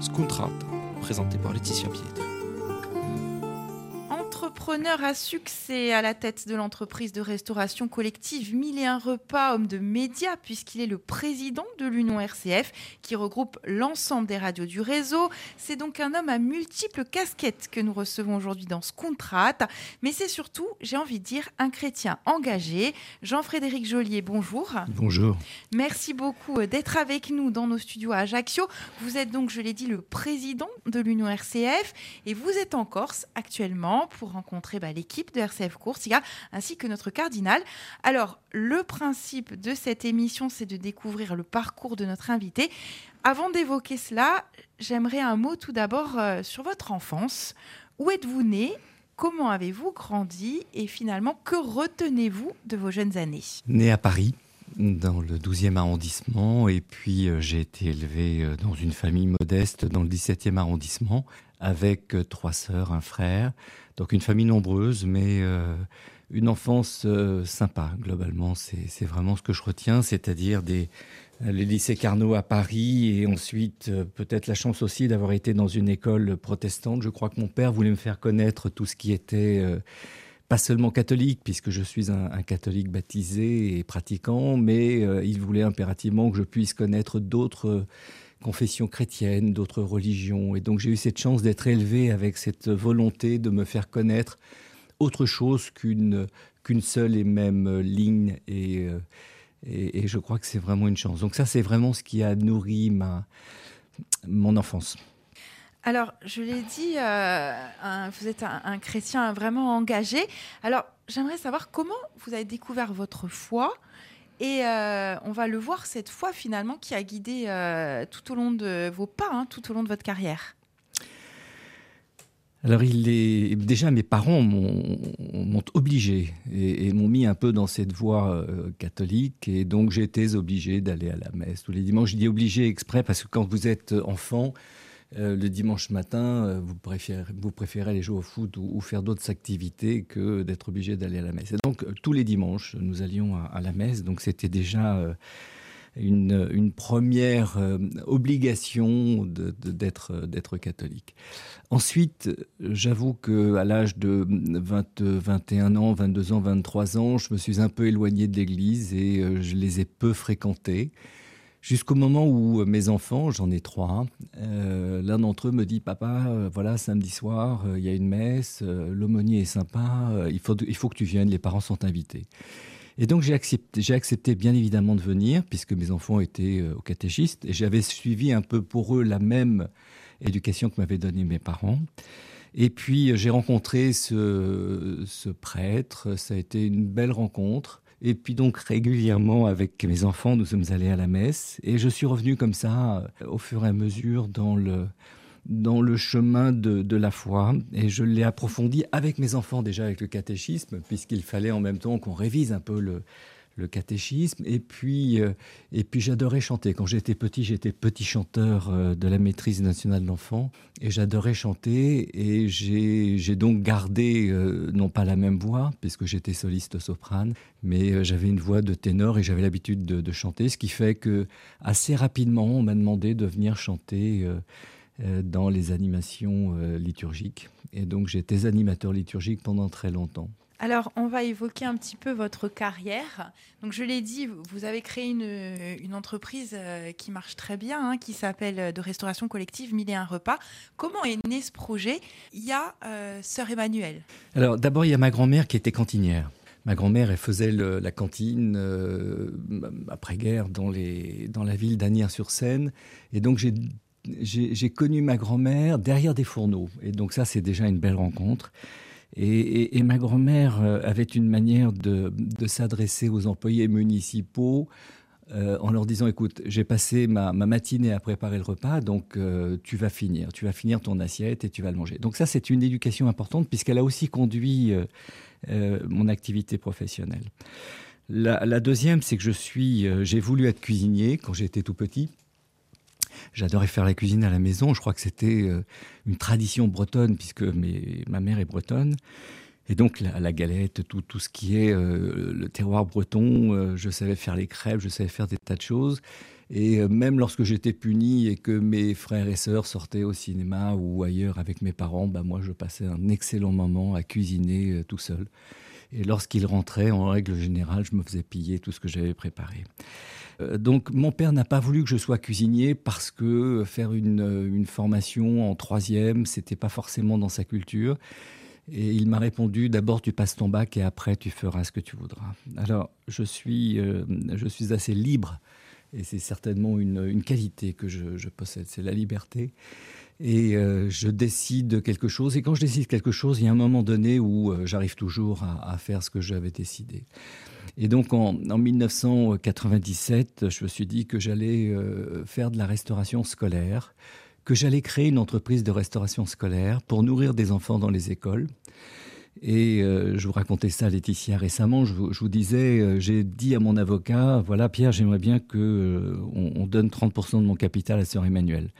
Scontrata, présenté par Laetitia Pietri. Entrepreneur à succès à la tête de l'entreprise de restauration collective Mille et un repas, homme de médias, puisqu'il est le président de l'Union RCF, qui regroupe l'ensemble des radios du réseau. C'est donc un homme à multiples casquettes que nous recevons aujourd'hui dans ce contrat. Mais c'est surtout, j'ai envie de dire, un chrétien engagé. Jean-Frédéric Joliet, bonjour. Bonjour. Merci beaucoup d'être avec nous dans nos studios à Ajaccio. Vous êtes donc, je l'ai dit, le président de l'Union RCF et vous êtes en Corse actuellement pour rencontrer bah, l'équipe de RCF Coursiga ainsi que notre cardinal. Alors, le principe de cette émission, c'est de découvrir le parcours de notre invité. Avant d'évoquer cela, j'aimerais un mot tout d'abord euh, sur votre enfance. Où êtes-vous né? Comment avez-vous grandi? Et finalement, que retenez-vous de vos jeunes années? Né à Paris, dans le 12e arrondissement, et puis euh, j'ai été élevé euh, dans une famille modeste dans le 17e arrondissement, avec trois sœurs, un frère. Donc une famille nombreuse, mais euh, une enfance euh, sympa, globalement. C'est vraiment ce que je retiens, c'est-à-dire des les lycées Carnot à Paris et ensuite euh, peut-être la chance aussi d'avoir été dans une école protestante. Je crois que mon père voulait me faire connaître tout ce qui était pas seulement catholique, puisque je suis un, catholique baptisé et pratiquant, mais il voulait impérativement que je puisse connaître d'autres confessions chrétiennes, d'autres religions. Et donc j'ai eu cette chance d'être élevé avec cette volonté de me faire connaître autre chose qu'une seule et même ligne. Euh, et, et, je crois que c'est vraiment une chance. Donc ça, c'est vraiment ce qui a nourri ma, mon enfance. Alors, je l'ai dit, euh, vous êtes un, chrétien vraiment engagé. Alors, j'aimerais savoir comment vous avez découvert votre foi et euh, on va le voir cette fois finalement qui a guidé euh, tout au long de vos pas, hein, tout au long de votre carrière. Alors, déjà mes parents m'ont obligé et, m'ont mis un peu dans cette voie euh, catholique, et donc j'étais obligé d'aller à la messe tous les dimanches. Je dis obligé exprès parce que quand vous êtes enfant, euh, le dimanche matin, euh, vous, préférez, vous préférez aller jouer au foot ou, faire d'autres activités que d'être obligé d'aller à la messe. Et donc, euh, tous les dimanches, nous allions à, la messe. Donc, c'était déjà une, première obligation d'être d'être catholique. Ensuite, j'avoue que à l'âge de 20, 21 ans, 22 ans, 23 ans, je me suis un peu éloigné de l'Église et je les ai peu fréquentés. Jusqu'au moment où euh, mes enfants, j'en ai trois, euh, l'un d'entre eux me dit Papa, euh, voilà, samedi soir, il y a une messe, l'aumônier est sympa, il, faut, il faut que tu viennes, les parents sont invités. Et donc j'ai accepté, j'ai accepté bien évidemment de venir, puisque mes enfants étaient au catéchiste, et j'avais suivi un peu pour eux la même éducation que m'avaient donnée mes parents. Et puis j'ai rencontré ce, ce prêtre, ça a été une belle rencontre. Et puis donc régulièrement avec mes enfants, nous sommes allés à la messe. Et je suis revenu comme ça, euh, au fur et à mesure, dans le, dans le chemin de, de la foi. Et je l'ai approfondi avec mes enfants déjà, avec le catéchisme, puisqu'il fallait en même temps qu'on révise un peu le, le catéchisme. Et puis, euh, et puis j'adorais chanter. Quand j'étais petit, j'étais petit chanteur euh, de la maîtrise nationale de l'enfant. Et j'adorais chanter. Et j'ai donc gardé, euh, non pas la même voix, puisque j'étais soliste soprane, mais j'avais une voix de ténor et j'avais l'habitude de, de, chanter. Ce qui fait que assez rapidement, on m'a demandé de venir chanter dans les animations liturgiques. Et donc j'étais animateur liturgique pendant très longtemps. Alors, on va évoquer un petit peu votre carrière. Donc, je l'ai dit, vous avez créé une, entreprise euh, qui marche très bien, hein, qui s'appelle euh, de restauration collective Mille et un repas. Comment est né ce projet? Il y a euh, Sœur Emmanuel. Alors, d'abord, il y a ma grand-mère qui était cantinière. Ma grand-mère, elle faisait la cantine après-guerre dans la ville d'Anières-sur-Seine. Et donc, j'ai connu ma grand-mère derrière des fourneaux. Et donc, ça, c'est déjà une belle rencontre. Et, ma grand-mère euh, avait une manière de, s'adresser aux employés municipaux euh, en leur disant écoute, j'ai passé ma, matinée à préparer le repas, donc euh, tu vas finir, tu vas finir ton assiette et tu vas le manger. Donc ça, c'est une éducation importante puisqu'elle a aussi conduit mon activité professionnelle. La, la deuxième, c'est que je suis, j'ai voulu être cuisinier quand j'étais tout petit. J'adorais faire la cuisine à la maison. Je crois que c'était euh, une tradition bretonne, puisque ma mère est bretonne. Et donc la, galette, tout, tout, ce qui est euh, le terroir breton, euh, je savais faire les crêpes, je savais faire des tas de choses. Et même lorsque j'étais puni et que mes frères et sœurs sortaient au cinéma ou ailleurs avec mes parents, bah moi je passais un excellent moment à cuisiner tout seul. Et lorsqu'ils rentraient, en règle générale, je me faisais piller tout ce que j'avais préparé. Donc mon père n'a pas voulu que je sois cuisinier parce que faire une, une formation en troisième, c'était pas forcément dans sa culture. Et il m'a répondu d'abord tu passes ton bac et après tu feras ce que tu voudras. Alors je suis, euh, je suis assez libre et c'est certainement une, qualité que je, possède, c'est la liberté. Et euh, je décide quelque chose. Et quand je décide quelque chose, il y a un moment donné où euh, j'arrive toujours à, faire ce que j'avais décidé. Et donc en, en, 1997, je me suis dit que j'allais faire de la restauration scolaire que j'allais créer une entreprise de restauration scolaire pour nourrir des enfants dans les écoles. Et euh, je vous racontais ça, Laetitia, récemment. Je vous, disais, euh, j'ai dit à mon avocat, voilà, Pierre, j'aimerais bien que euh, on, donne 30% de mon capital à Sœur Emmanuel.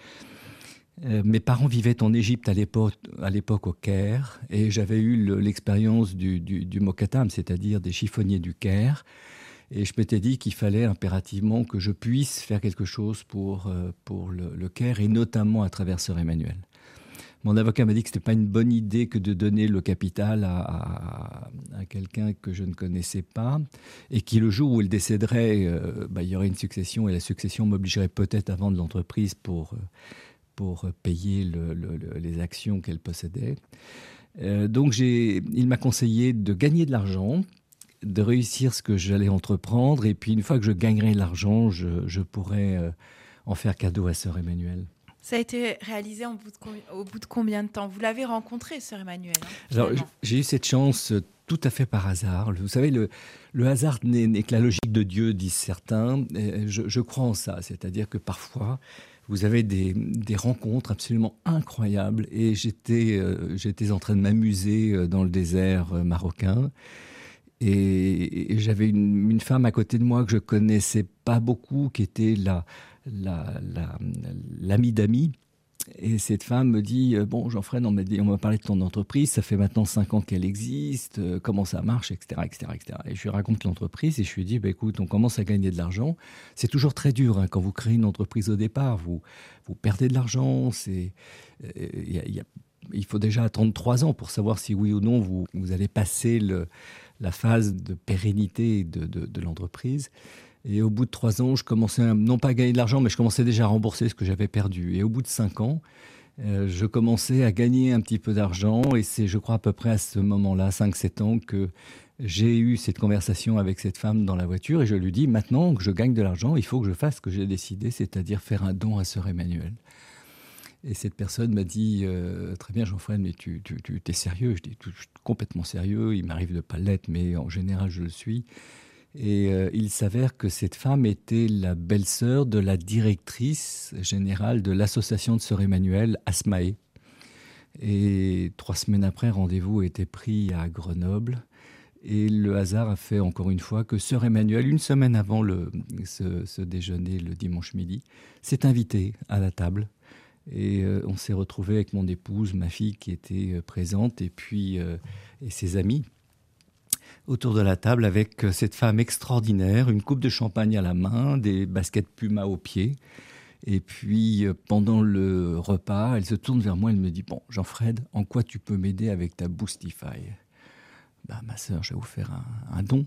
Mes parents vivaient en Égypte à l'époque, au Caire, et j'avais eu l'expérience du, du, mokatam, c'est-à-dire des chiffonniers du Caire. Et je m'étais dit qu'il fallait impérativement que je puisse faire quelque chose pour, euh, le, Caire, et notamment à travers Sœur Emmanuel. Mon avocat m'a dit que ce n'était pas une bonne idée que de donner le capital à, à, quelqu'un que je ne connaissais pas et qui, le jour où il décéderait, euh, bah, il y aurait une succession et la succession m'obligerait peut-être à vendre l'entreprise pour, pour payer le, les actions qu'elle possédait. Euh, donc il m'a conseillé de gagner de l'argent de réussir ce que j'allais entreprendre. Et puis, une fois que je gagnerai l'argent, je, je pourrai euh, en faire cadeau à Sœur Emmanuel. Ça a été réalisé au bout de combien de temps? Vous l'avez rencontré, Sœur Emmanuel hein, j'ai eu cette chance euh, tout à fait par hasard. Vous savez, le, le hasard n'est que la logique de Dieu, disent certains. Je, je, crois en ça. C'est-à-dire que parfois, vous avez des, des rencontres absolument incroyables. Et j'étais euh, en train de m'amuser dans le désert marocain. Et, j'avais une, femme à côté de moi que je connaissais pas beaucoup, qui était la l'amie d'amis. Et cette femme me dit euh, Bon, Jean-Fred, on m'a parlé de ton entreprise, ça fait maintenant cinq ans qu'elle existe, euh, comment ça marche, etc. etc., etc. Et je lui raconte l'entreprise et je lui dis bah, Écoute, on commence à gagner de l'argent. C'est toujours très dur hein, quand vous créez une entreprise au départ. Vous, vous perdez de l'argent. Euh, il faut déjà attendre trois ans pour savoir si oui ou non vous, allez passer la phase de pérennité de, l'entreprise. Et au bout de trois ans, je commençais non pas à gagner de l'argent, mais je commençais déjà à rembourser ce que j'avais perdu. Et au bout de cinq ans, euh, je commençais à gagner un petit peu d'argent. Et c'est, je crois, à peu près à ce moment-là, 5-7 ans, que j'ai eu cette conversation avec cette femme dans la voiture. Et je lui dis, maintenant que je gagne de l'argent, il faut que je fasse ce que j'ai décidé, c'est-à-dire faire un don à Sœur Emmanuel. Et cette personne m'a dit euh, Très bien, Jean-Fred, mais tu, tu, tu es sérieux? Je dis Je suis complètement sérieux. Il m'arrive de ne pas l'être, mais en général, je le suis. Et euh, il s'avère que cette femme était la belle-sœur de la directrice générale de l'association de Sœur Emmanuel, Asmae. Et trois semaines après, rendez-vous été pris à Grenoble. Et le hasard a fait encore une fois que Sœur Emmanuel, une semaine avant le, ce, déjeuner le dimanche midi, s'est invitée à la table et euh, on s'est retrouvé avec mon épouse, ma fille qui était euh, présente, et puis et ses amis autour de la table avec cette femme extraordinaire, une coupe de champagne à la main, des baskets Puma aux pieds. Et puis, pendant le repas, elle se tourne vers moi, elle me dit Bon, Jean-Fred, en quoi tu peux m'aider avec ta Boostify? Bah, Ma sœur, je vais vous faire un, don.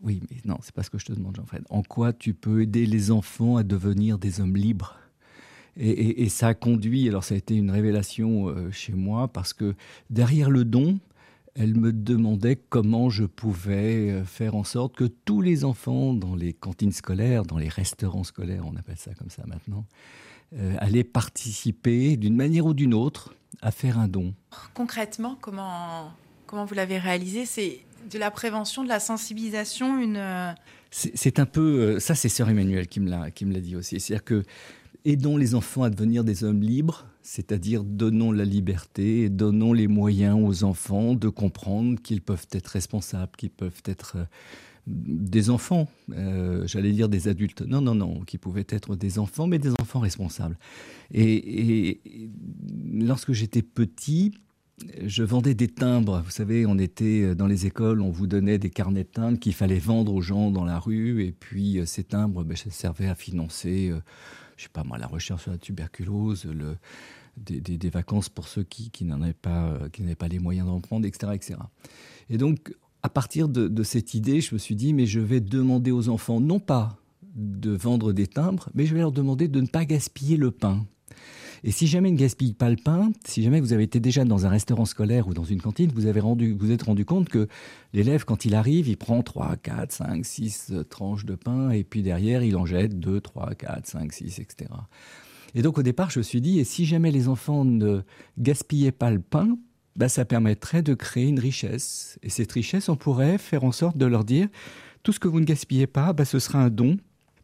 Oui, mais non, c'est pas ce que je te demande, Jean-Fred. En quoi tu peux aider les enfants à devenir des hommes libres? Et, ça a conduit, alors ça a été une révélation euh, chez moi, parce que derrière le don, elle me demandait comment je pouvais euh, faire en sorte que tous les enfants dans les cantines scolaires, dans les restaurants scolaires, on appelle ça comme ça maintenant, euh, allaient participer d'une manière ou d'une autre à faire un don. Concrètement, comment, comment vous l'avez réalisé? C'est de la prévention, de la sensibilisation, une... C'est un peu... Ça, c'est Sœur Emmanuel qui me l'a dit aussi. C'est-à-dire que aidons les enfants à devenir des hommes libres, c'est-à-dire donnons la liberté et donnons les moyens aux enfants de comprendre qu'ils peuvent être responsables, qu'ils peuvent être euh, des enfants, euh, j'allais dire des adultes, non, non, non, qui pouvaient être des enfants, mais des enfants responsables. Et, lorsque j'étais petit, je vendais des timbres. Vous savez, on était dans les écoles, on vous donnait des carnets de timbres qu'il fallait vendre aux gens dans la rue. Et puis, ces timbres, ben, ça servait à financer, je sais pas moi, la recherche sur la tuberculose, le, des, vacances pour ceux qui, n'en avaient pas, qui n'avaient pas les moyens d'en prendre, etc., etc. Et donc, à partir de, cette idée, je me suis dit, mais je vais demander aux enfants, non pas de vendre des timbres, mais je vais leur demander de ne pas gaspiller le pain. Et si jamais ne gaspillent pas le pain, si jamais vous avez été déjà dans un restaurant scolaire ou dans une cantine, vous avez rendu, vous êtes rendu compte que l'élève, quand il arrive, il prend 3, 4, 5, 6 tranches de pain, et puis derrière, il en jette 2, 3, 4, 5, 6, etc. Et donc au départ, je me suis dit, et si jamais les enfants ne gaspillaient pas le pain, bah, ça permettrait de créer une richesse. Et cette richesse, on pourrait faire en sorte de leur dire, tout ce que vous ne gaspillez pas, bah, ce sera un don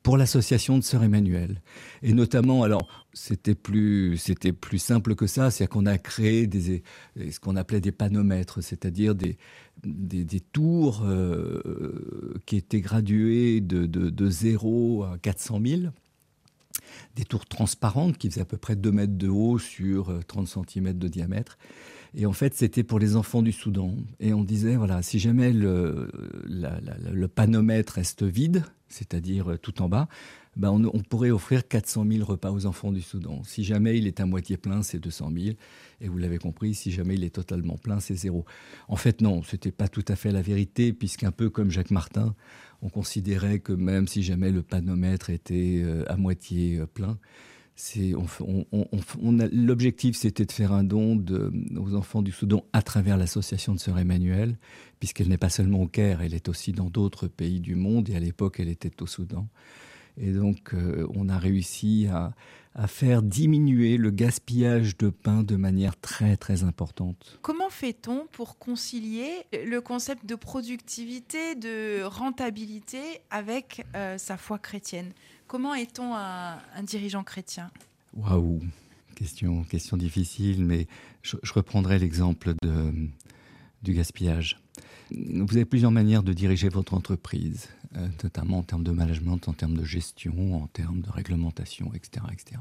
pour l'association de Sœur Emmanuel. Et notamment, alors, c'était plus, plus simple que ça, c'est-à-dire qu'on a créé des, ce qu'on appelait des panomètres, c'est-à-dire des, des, tours euh, qui étaient gradués de, de, de 0 à 400 000 des tours transparentes qui faisaient à peu près 2 mètres de haut sur 30 euh, cm de diamètre. Et en fait, c'était pour les enfants du Soudan. Et on disait, voilà, si jamais le, panomètre reste vide, c'est-à-dire euh, tout en bas, ben on, on, pourrait offrir 400 000 repas aux enfants du Soudan. Si jamais il est à moitié plein, c'est 200 000. Et vous l'avez compris, si jamais il est totalement plein, c'est zéro. En fait, non, ce n'était pas tout à fait la vérité, puisqu'un peu comme Jacques Martin, on considérait que même si jamais le panomètre était euh, à moitié l'objectif c'était de faire un don aux enfants du Soudan à travers l'association de Sœur Emmanuel, puisqu'elle n'est pas seulement au Caire, elle est aussi dans d'autres pays du monde, et à l'époque elle était au Soudan. Et donc euh, on a réussi à, à faire diminuer le gaspillage de pain de manière très très importante. Comment fait-on pour concilier le concept de productivité, de rentabilité avec euh, sa foi chrétienne? Comment est-on un, dirigeant chrétien? Waouh question, question difficile, mais je, reprendrai l'exemple du gaspillage. Vous avez plusieurs manières de diriger votre entreprise. Euh, notamment en termes de management, en termes de gestion, en termes de réglementation, etc. etc.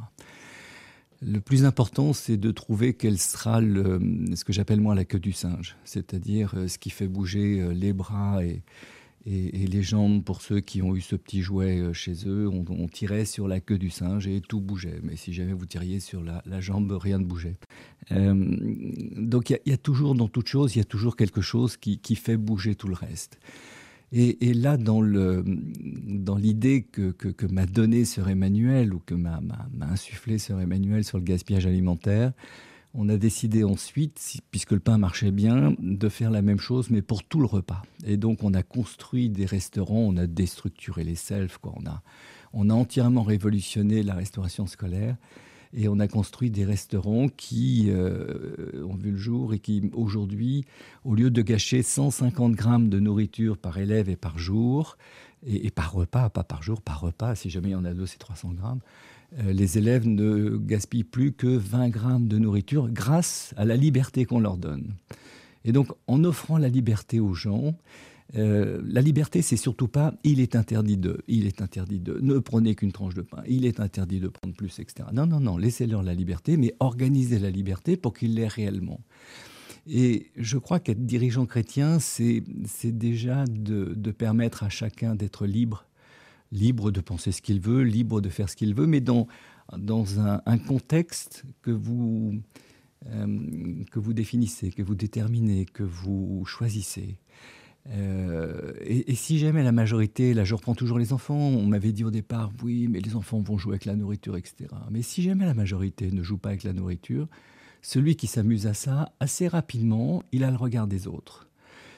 Le plus important, c'est de trouver quel sera le, ce que j'appelle moi la queue du singe, c'est-à-dire euh, ce qui fait bouger euh, les bras et, et, les jambes pour ceux qui ont eu ce petit jouet chez eux. On, tirait sur la queue du singe et tout bougeait. Mais si jamais vous tiriez sur la, jambe, rien ne bougeait. donc il y, a toujours, dans toute chose, il y a toujours quelque chose qui, fait bouger tout le reste. Et, là, dans l'idée que, m'a donné Sœur Emmanuel, ou que m'a insufflé Sœur Emmanuel sur le gaspillage alimentaire, on a décidé ensuite, puisque le pain marchait bien, de faire la même chose, mais pour tout le repas. Et donc, on a construit des restaurants, on a déstructuré les selfs, quoi. On, a, on a entièrement révolutionné la restauration scolaire. Et on a construit des restaurants qui euh, ont vu le jour et qui, aujourd'hui, au lieu de gâcher 150 grammes de nourriture par élève et par jour, et, par repas, pas par jour, par repas, si jamais il y en a deux, c'est 300 grammes, les élèves ne gaspillent plus que 20 grammes de nourriture grâce à la liberté qu'on leur donne. Et donc, en offrant la liberté aux gens, euh, la liberté, c'est surtout pas il est interdit de, il est interdit de, ne prenez qu'une tranche de pain, il est interdit de prendre plus, etc. Non, non, non, laissez-leur la liberté, mais organisez la liberté pour qu'ils l'aient réellement. Et je crois qu'être dirigeant chrétien, c'est déjà de, permettre à chacun d'être libre, libre de penser ce qu'il veut, libre de faire ce qu'il veut, mais dans, dans un, contexte que vous, euh, que vous définissez, que vous déterminez, que vous choisissez. Euh, et, si jamais la majorité, là je reprends toujours les enfants, on m'avait dit au départ, oui, mais les enfants vont jouer avec la nourriture, etc. Mais si jamais la majorité ne joue pas avec la nourriture, celui qui s'amuse à ça, assez rapidement, il a le regard des autres.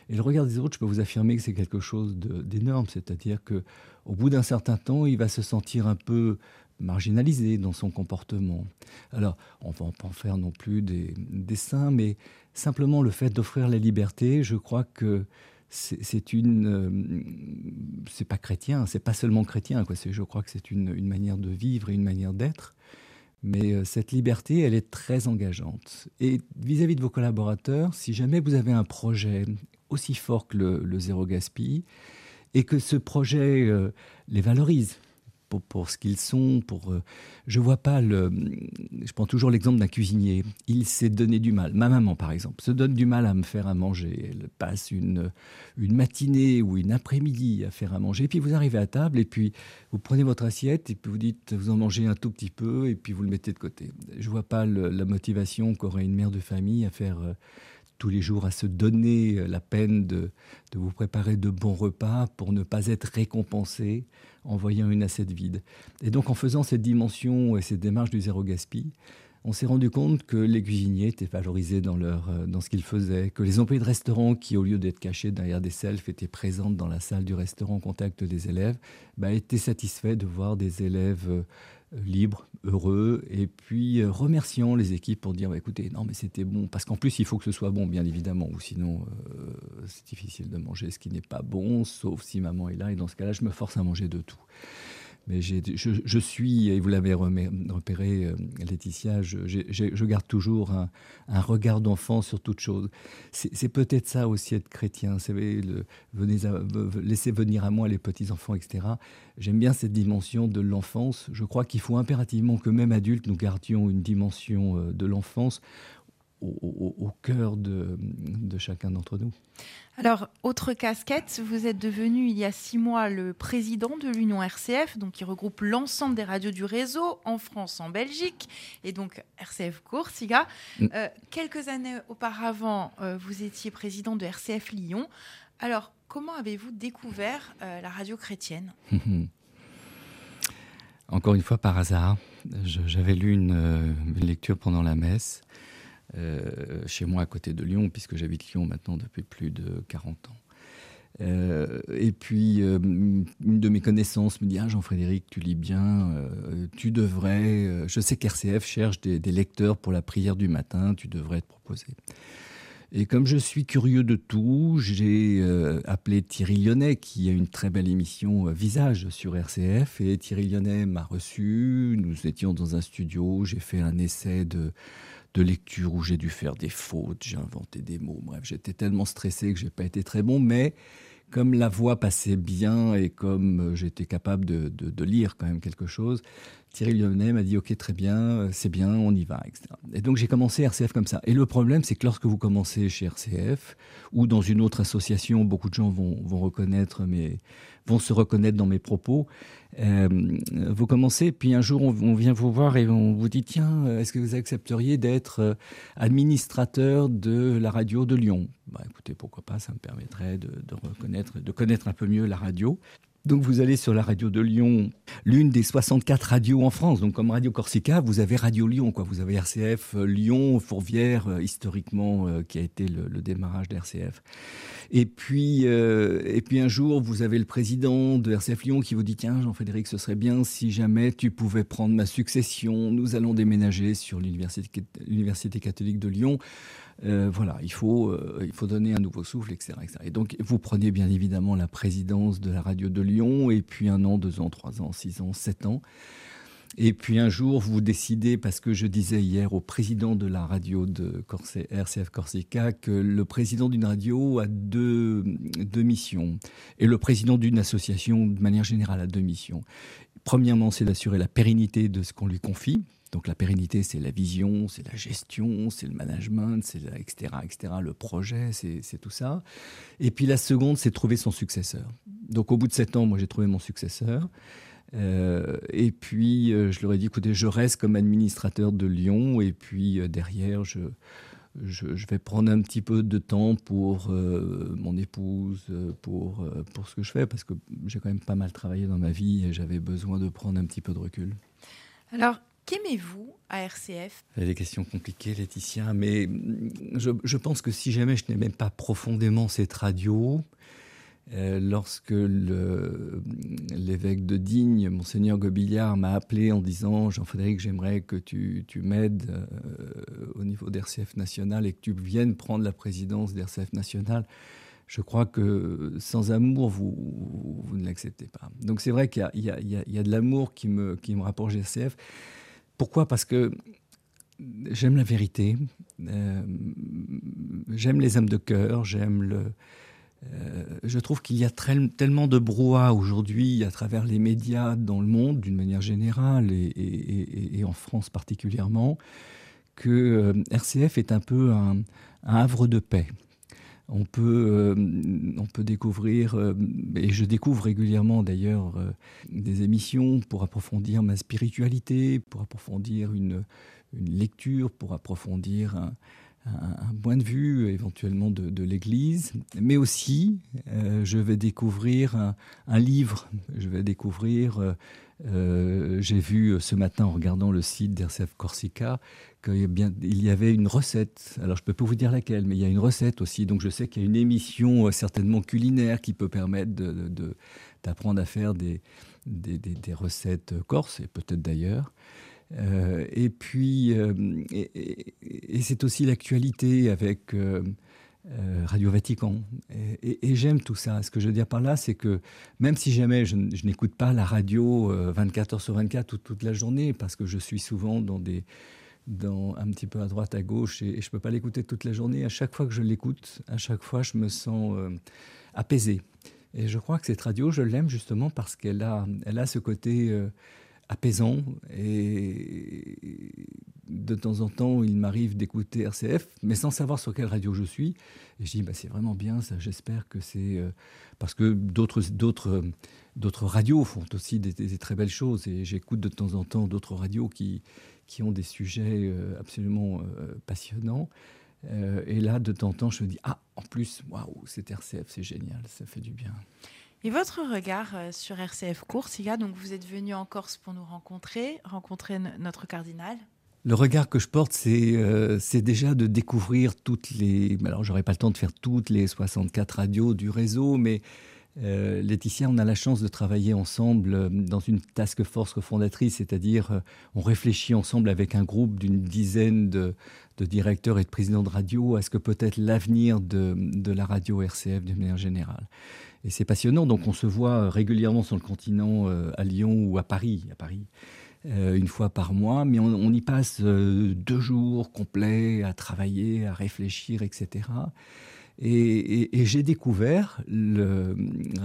Et le regard des autres, je peux vous affirmer que c'est quelque chose d'énorme, c'est-à-dire que au bout d'un certain temps, il va se sentir un peu marginalisé dans son comportement. Alors, on va pas en faire non plus des, des saints, mais simplement le fait d'offrir la liberté, je crois que c'est une, euh, c'est pas chrétien, c'est pas seulement chrétien. Je crois que c'est une, manière de vivre et une manière d'être. Mais euh, cette liberté, elle est très engageante. Et vis-à-vis de vos collaborateurs, si jamais vous avez un projet aussi fort que le, zéro gaspille, et que ce projet euh, les valorise, pour, ce qu'ils sont. Pour, euh, je vois pas le. Je prends toujours l'exemple d'un cuisinier. Il s'est donné du mal. Ma maman, par exemple, se donne du mal à me faire à manger. Elle passe une, une matinée ou une après-midi à faire à manger. Et puis vous arrivez à table et puis vous prenez votre assiette et puis vous dites vous en mangez un tout petit peu et puis vous le mettez de côté. Je vois pas la motivation qu'aurait une mère de famille à faire. Euh, tous les jours à se donner euh, la peine de, de, vous préparer de bons repas pour ne pas être récompensé en voyant une assiette vide. Et donc en faisant cette dimension et cette démarche du zéro gaspille, on s'est rendu compte que les cuisiniers étaient valorisés dans, leur, euh, dans ce qu'ils faisaient, que les employés de restaurant qui, au lieu d'être cachés derrière des selfs, étaient présents dans la salle du restaurant en contact des élèves, bah, étaient satisfaits de voir des élèves euh, libre, heureux, et puis euh, remerciant les équipes pour dire bah, écoutez, non, mais c'était bon, parce qu'en plus, il faut que ce soit bon, bien évidemment, ou sinon, euh, c'est difficile de manger ce qui n'est pas bon, sauf si maman est là, et dans ce cas-là, je me force à manger de tout. Mais je, suis, et vous l'avez repéré, euh, Laetitia, je, garde toujours un, regard d'enfant sur toute chose. C'est peut-être ça aussi être chrétien, le, venez laissez venir à moi les petits-enfants, etc. J'aime bien cette dimension de l'enfance. Je crois qu'il faut impérativement que même adultes, nous gardions une dimension euh, de l'enfance au, cœur de, chacun d'entre nous. Alors, autre casquette, vous êtes devenu il y a six mois le président de l'Union RCF, donc qui regroupe l'ensemble des radios du réseau en France, en Belgique, et donc RCF Coursiga. Mm. Euh, quelques années auparavant, euh, vous étiez président de RCF Lyon. Alors, comment avez-vous découvert euh, la radio chrétienne? Encore une fois, par hasard, j'avais lu une lecture pendant la messe euh, chez moi à côté de Lyon, puisque j'habite Lyon maintenant depuis plus de 40 ans. Euh, et puis, euh, une de mes connaissances me dit Ah, Jean-Frédéric, tu lis bien, tu devrais. je sais qu'RCF cherche des, lecteurs pour la prière du matin, tu devrais te proposer. Et comme je suis curieux de tout, j'ai appelé Thierry Lyonnais, qui a une très belle émission Visage sur RCF. Et Thierry Lyonnais m'a reçu. Nous étions dans un studio. J'ai fait un essai de, de lecture où j'ai dû faire des fautes, j'ai inventé des mots. Bref, j'étais tellement stressé que j'ai pas été très bon, mais comme la voix passait bien et comme euh, j'étais capable de, lire quand même quelque chose, Thierry Lyonnais m'a dit Ok, très bien, euh, c'est bien, on y va, etc. Et donc j'ai commencé RCF comme ça. Et le problème, c'est que lorsque vous commencez chez RCF ou dans une autre association, beaucoup de gens vont, vont reconnaître mes, vont se reconnaître dans mes propos. Euh, vous commencez, puis un jour on, vient vous voir et on vous dit tiens, est-ce que vous accepteriez d'être euh, administrateur de la radio de Lyon? Bah, Écoutez, pourquoi pas, ça me permettrait de, reconnaître, de connaître un peu mieux la radio. Donc vous allez sur la radio de Lyon, l'une des 64 radios en France. Donc comme Radio Corsica, vous avez Radio Lyon, quoi. Vous avez RCF euh, Lyon, Fourvière, euh, historiquement, euh, qui a été le, démarrage d'RCF. Et puis, et puis un jour, vous avez le président de RCF Lyon qui vous dit tiens, Jean-Frédéric, ce serait bien si jamais tu pouvais prendre ma succession. Nous allons déménager sur l'université catholique de Lyon. Euh, voilà, il faut, euh, il faut donner un nouveau souffle, etc., Et donc, vous prenez bien évidemment la présidence de la radio de Lyon, et puis un an, deux ans, trois ans, six ans, sept ans. Et puis un jour, vous décidez, parce que je disais hier au président de la radio de RCF Corsica, que le président d'une radio a deux, deux missions, et le président d'une association, de manière générale, a deux missions. Premièrement, c'est d'assurer la pérennité de ce qu'on lui confie, donc la pérennité, c'est la vision, c'est la gestion, c'est le management, c'est etc., etc., le projet, c'est tout ça. Et puis la seconde, c'est trouver son successeur. Donc au bout de sept ans, moi j'ai trouvé mon successeur. Euh, et puis euh, je leur ai dit, écoutez, je reste comme administrateur de Lyon, et puis euh, derrière, je, vais prendre un petit peu de temps pour mon épouse, pour, pour ce que je fais, parce que j'ai quand même pas mal travaillé dans ma vie et j'avais besoin de prendre un petit peu de recul. Alors, Qu'aimez-vous à RCF des questions compliquées, Laetitia, mais je, pense que si jamais je n'aimais pas profondément cette radio, euh, lorsque l'évêque de Digne, monseigneur Gobillard, m'a appelé en disant Jean-Frédéric, j'aimerais que tu, m'aides euh, au niveau d'RCF National et que tu viennes prendre la présidence d'RCF National, je crois que sans amour, vous, ne l'acceptez pas. Donc c'est vrai qu'il y, a, de l'amour qui me, qui rapproche d'RCF. Pourquoi? Parce que j'aime la vérité, euh, j'aime les âmes de cœur, j'aime le, je trouve qu'il y a tellement de brouhaha aujourd'hui à travers les médias dans le monde d'une manière générale et, en France particulièrement, que RCF est un peu un havre de paix. On peut, euh, on peut découvrir, euh, et je découvre régulièrement d'ailleurs euh, des émissions pour approfondir ma spiritualité, pour approfondir une, lecture, pour approfondir un, point de vue éventuellement de, l'Église, mais aussi je vais découvrir un, livre, je vais découvrir, j'ai vu ce matin en regardant le site d'RCF Corsica qu'il y avait une recette. Alors je ne peux pas vous dire laquelle, mais il y a une recette aussi. Donc je sais qu'il y a une émission euh, certainement culinaire qui peut permettre d'apprendre à faire des, recettes corses, et peut-être d'ailleurs. Euh, et puis, euh, et, c'est aussi l'actualité avec Radio Vatican. Et, j'aime tout ça. Ce que je veux dire par là, c'est que même si jamais je, n'écoute pas la radio 24 heures sur 24 toute la journée, parce que je suis souvent dans des dans, un petit peu à droite, à gauche, et, je ne peux pas l'écouter toute la journée. À chaque fois que je l'écoute, à chaque fois, je me sens euh, apaisé. Et je crois que cette radio, je l'aime justement parce qu'elle a, elle a ce côté euh, apaisant. Et de temps en temps, il m'arrive d'écouter RCF, mais sans savoir sur quelle radio je suis. Et je dis, bah, c'est vraiment bien ça, j'espère que c'est... Euh, parce que d'autres, d'autres, d'autres radios font aussi des, très belles choses. Et j'écoute de temps en temps d'autres radios qui, qui ont des sujets euh, absolument euh, passionnants. Euh, et là, de temps en temps, je me dis Ah, en plus, waouh, c'est RCF, c'est génial, ça fait du bien. Et votre regard sur RCF Coursiga, donc vous êtes venu en Corse pour nous rencontrer, rencontrer notre cardinal le regard que je porte, c'est déjà de découvrir toutes les. Alors, j'aurais pas le temps de faire toutes les 64 radios du réseau, mais euh, Laetitia, on a la chance de travailler ensemble euh, dans une task force refondatrice, c'est-à-dire euh, on réfléchit ensemble avec un groupe d'une dizaine de, directeurs et de présidents de radio à ce que peut être l'avenir de, la radio RCF d'une manière générale. Et c'est passionnant, donc on se voit régulièrement sur le continent à Lyon ou à Paris, à Paris. une fois par mois, mais on y passe deux jours complets à travailler, à réfléchir, etc. Et, j'ai découvert le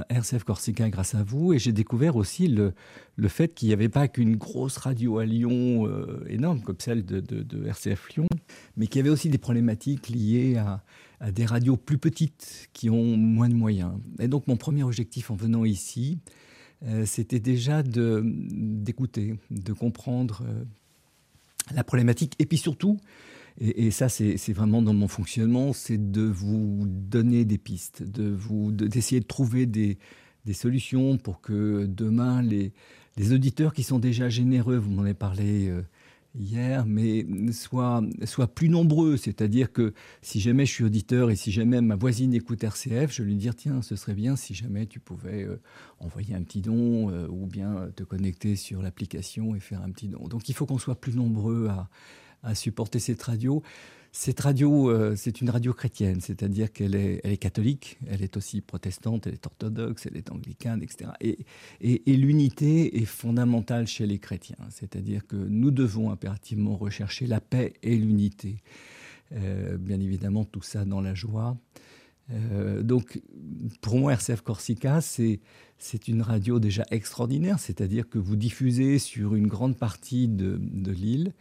RCF Corsica grâce à vous, et j'ai découvert aussi le, le fait qu'il n'y avait pas qu'une grosse radio à Lyon euh, énorme comme celle de, RCF Lyon, mais qu'il y avait aussi des problématiques liées à, à, des radios plus petites qui ont moins de moyens. Et donc mon premier objectif en venant ici, euh, c'était déjà d'écouter, de, comprendre euh, la problématique, et puis surtout et, ça, c'est vraiment dans mon fonctionnement, c'est de vous donner des pistes, de vous d'essayer de, trouver des, solutions pour que demain les, auditeurs qui sont déjà généreux, vous m'en avez parlé euh, hier, mais soient, soient plus nombreux. C'est-à-dire que si jamais je suis auditeur et si jamais ma voisine écoute RCF, je lui dire tiens, ce serait bien si jamais tu pouvais euh, envoyer un petit don euh, ou bien te connecter sur l'application et faire un petit don. Donc il faut qu'on soit plus nombreux à à supporter cette radio. Cette radio, euh, c'est une radio chrétienne, c'est-à-dire qu'elle est, elle est catholique, elle est aussi protestante, elle est orthodoxe, elle est anglicane, etc. Et, l'unité est fondamentale chez les chrétiens, c'est-à-dire que nous devons impérativement rechercher la paix et l'unité. Euh, bien évidemment, tout ça dans la joie. Euh, donc, pour moi, RCF Corsica, c'est, c'est une radio déjà extraordinaire, c'est-à-dire que vous diffusez sur une grande partie de l'île.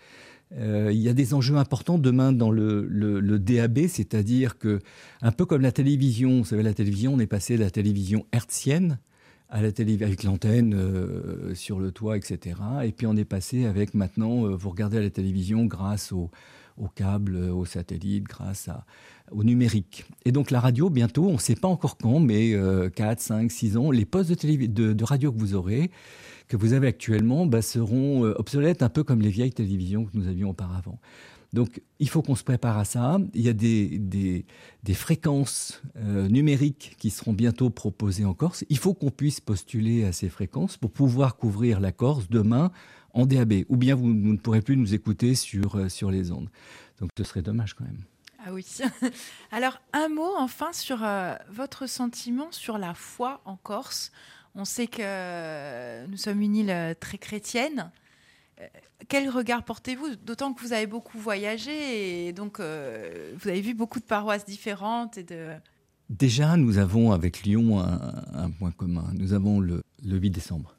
Euh, il y a des enjeux importants demain dans le, DAB, c'est-à-dire que, un peu comme la télévision, vous savez, la télévision, on est passé de la télévision hertzienne à la télévision avec l'antenne euh, sur le toit, etc. Et puis on est passé avec maintenant, euh, vous regardez la télévision grâce au, au câble, au satellite, grâce à, au numérique. Et donc la radio, bientôt, on ne sait pas encore quand, mais 4, 5, 6 ans, les postes de, radio que vous aurez, que vous avez actuellement bah, seront euh, obsolètes, un peu comme les vieilles télévisions que nous avions auparavant. Donc il faut qu'on se prépare à ça. Il y a des, des, fréquences euh, numériques qui seront bientôt proposées en Corse. Il faut qu'on puisse postuler à ces fréquences pour pouvoir couvrir la Corse demain en DAB. Ou bien vous, ne pourrez plus nous écouter sur, euh, sur les ondes. Donc ce serait dommage quand même. Ah oui. Alors un mot enfin sur votre sentiment sur la foi en Corse. On sait que nous sommes une île très chrétienne. Euh, quel regard portez-vous? D'autant que vous avez beaucoup voyagé et donc euh, vous avez vu beaucoup de paroisses différentes et de. Déjà, nous avons avec Lyon un, point commun. Nous avons le, 8 décembre.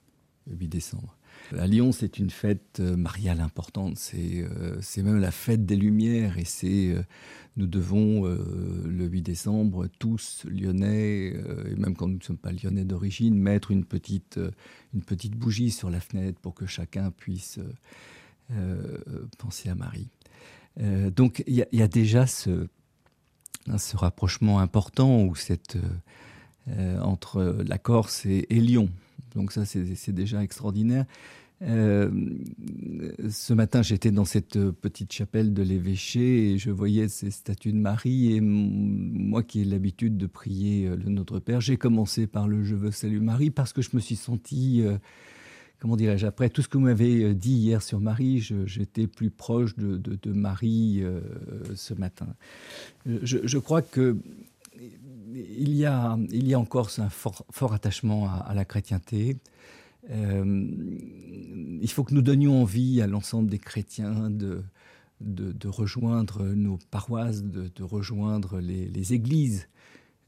Le 8 décembre. À Lyon, c'est une fête euh, mariale importante. Euh, c'est même la fête des Lumières et c'est euh, nous devons le 8 décembre tous lyonnais et même quand nous ne sommes pas lyonnais d'origine mettre une petite une petite bougie sur la fenêtre pour que chacun puisse penser à Marie. donc il y, a déjà ce ce rapprochement important ou cette entre la Corse et Lyon. Donc ça, c'est déjà extraordinaire. Euh, ce matin, j'étais dans cette petite chapelle de l'évêché et je voyais ces statues de Marie. Et moi qui ai l'habitude de prier euh, le Notre Père, j'ai commencé par le Je veux salut Marie parce que je me suis senti, euh, comment dirais-je, après tout ce que vous m'avez dit hier sur Marie, j'étais plus proche de, Marie ce matin. Je, crois que il y a, il y a encore un fort, fort attachement à, la chrétienté. Euh, il faut que nous donnions envie à l'ensemble des chrétiens de, de, rejoindre nos paroisses, de, rejoindre les, églises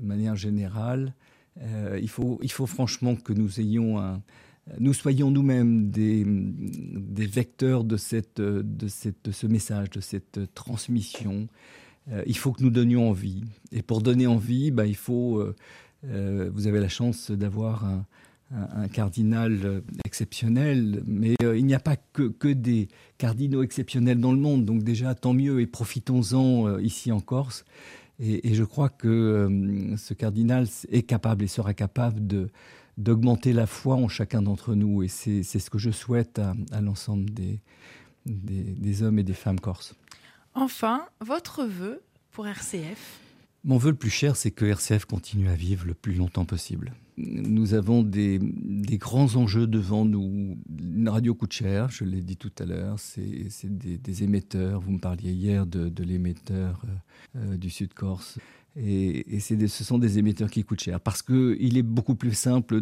de manière générale. Euh, il, faut, il faut franchement que nous ayons un, nous soyons nous-mêmes des, des, vecteurs de, cette, de, cette, de ce message, de cette transmission. Euh, il faut que nous donnions envie. Et pour donner envie, bah, il faut. Euh, euh, vous avez la chance d'avoir un, cardinal exceptionnel, mais il n'y a pas que, des cardinaux exceptionnels dans le monde. Donc déjà, tant mieux et profitons-en ici en Corse. Et, je crois que ce cardinal est capable et sera capable de d'augmenter la foi en chacun d'entre nous. Et c'est ce que je souhaite à, l'ensemble des, des hommes et des femmes corses. Enfin, votre vœu pour RCF Mon vœu le plus cher, c'est que RCF continue à vivre le plus longtemps possible. Nous avons des, grands enjeux devant nous. Une radio coûte cher, je l'ai dit tout à l'heure, c'est des, émetteurs. Vous me parliez hier de, l'émetteur euh, euh, du Sud-Corse. Et, ce sont des émetteurs qui coûtent cher parce qu'il est beaucoup plus simple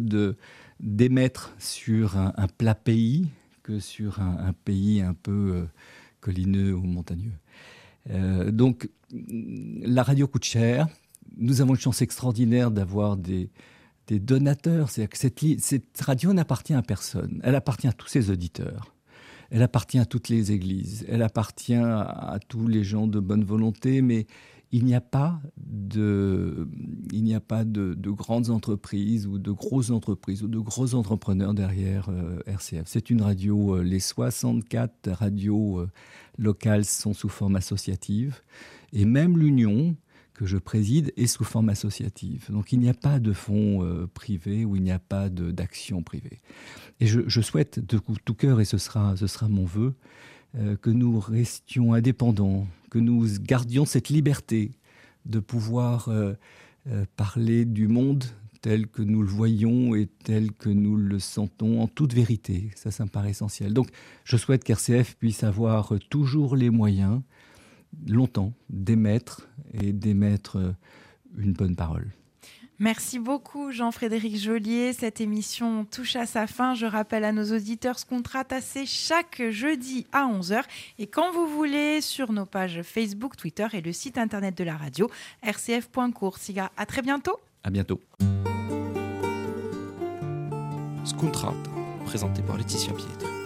d'émettre sur un, plat pays que sur un, pays un peu euh, collineux ou montagneux. Euh, donc, la radio coûte cher. Nous avons une chance extraordinaire d'avoir des, donateurs. C'est que cette, radio n'appartient à personne. Elle appartient à tous ses auditeurs. Elle appartient à toutes les églises. Elle appartient à tous les gens de bonne volonté, mais il n'y a pas de, il n'y a pas de, grandes entreprises ou de grosses entreprises ou de gros entrepreneurs derrière euh, RCF. C'est une radio, euh, les 64 radios euh, locales sont sous forme associative et même l'Union que je préside est sous forme associative. Donc il n'y a pas de fonds privés ou il n'y a pas d'action privée. Et je, souhaite de tout cœur, et ce sera, ce sera mon vœu, que nous restions indépendants que nous gardions cette liberté de pouvoir euh, euh, parler du monde tel que nous le voyons et tel que nous le sentons en toute vérité. Ça, ça me paraît essentiel. Donc, je souhaite qu'RCF puisse avoir toujours les moyens, longtemps, d'émettre et d'émettre une bonne parole. Merci beaucoup Jean-Frédéric Joliet. Cette émission touche à sa fin. Je rappelle à nos auditeurs ce contrat c'est chaque jeudi à 11h et quand vous voulez sur nos pages Facebook, Twitter et le site internet de la radio rcf.coursiga. À très bientôt. À bientôt. Présenté par Laetitia Pietre.